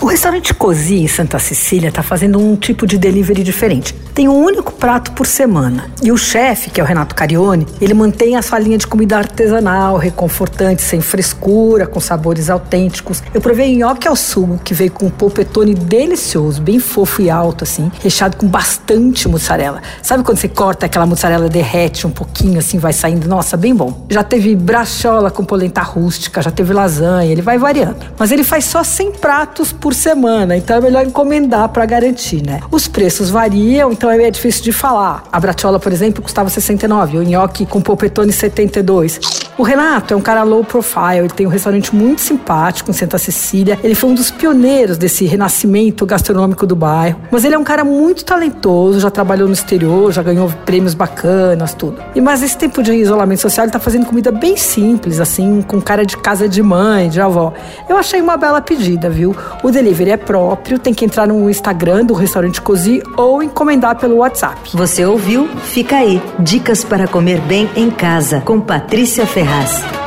O restaurante Cozi em Santa Cecília está fazendo um tipo de delivery diferente. Tem um único prato por semana. E o chefe, que é o Renato Carione, ele mantém a sua linha de comida artesanal, reconfortante, sem frescura, com sabores autênticos. Eu provei nhoque ao sugo, que veio com um polpetone delicioso, bem fofo e alto, assim, recheado com bastante mussarela. Sabe quando você corta aquela mussarela derrete um pouquinho, assim, vai saindo? Nossa, bem bom. Já teve brachola com polenta rústica, já teve lasanha, ele vai variando. Mas ele faz só 100 pratos por por semana, então é melhor encomendar para garantir, né? Os preços variam, então é difícil de falar. A bratiola, por exemplo, custava 69, o nhoque com polpetone 72. O Renato é um cara low profile, ele tem um restaurante muito simpático em Santa Cecília. Ele foi um dos pioneiros desse renascimento gastronômico do bairro. Mas ele é um cara muito talentoso, já trabalhou no exterior, já ganhou prêmios bacanas, tudo. E mas esse tempo de isolamento social, ele tá fazendo comida bem simples, assim, com cara de casa de mãe, de avó. Eu achei uma bela pedida, viu? O delivery é próprio, tem que entrar no Instagram do restaurante Cozi ou encomendar pelo WhatsApp. Você ouviu? Fica aí. Dicas para comer bem em casa com Patrícia Podcast.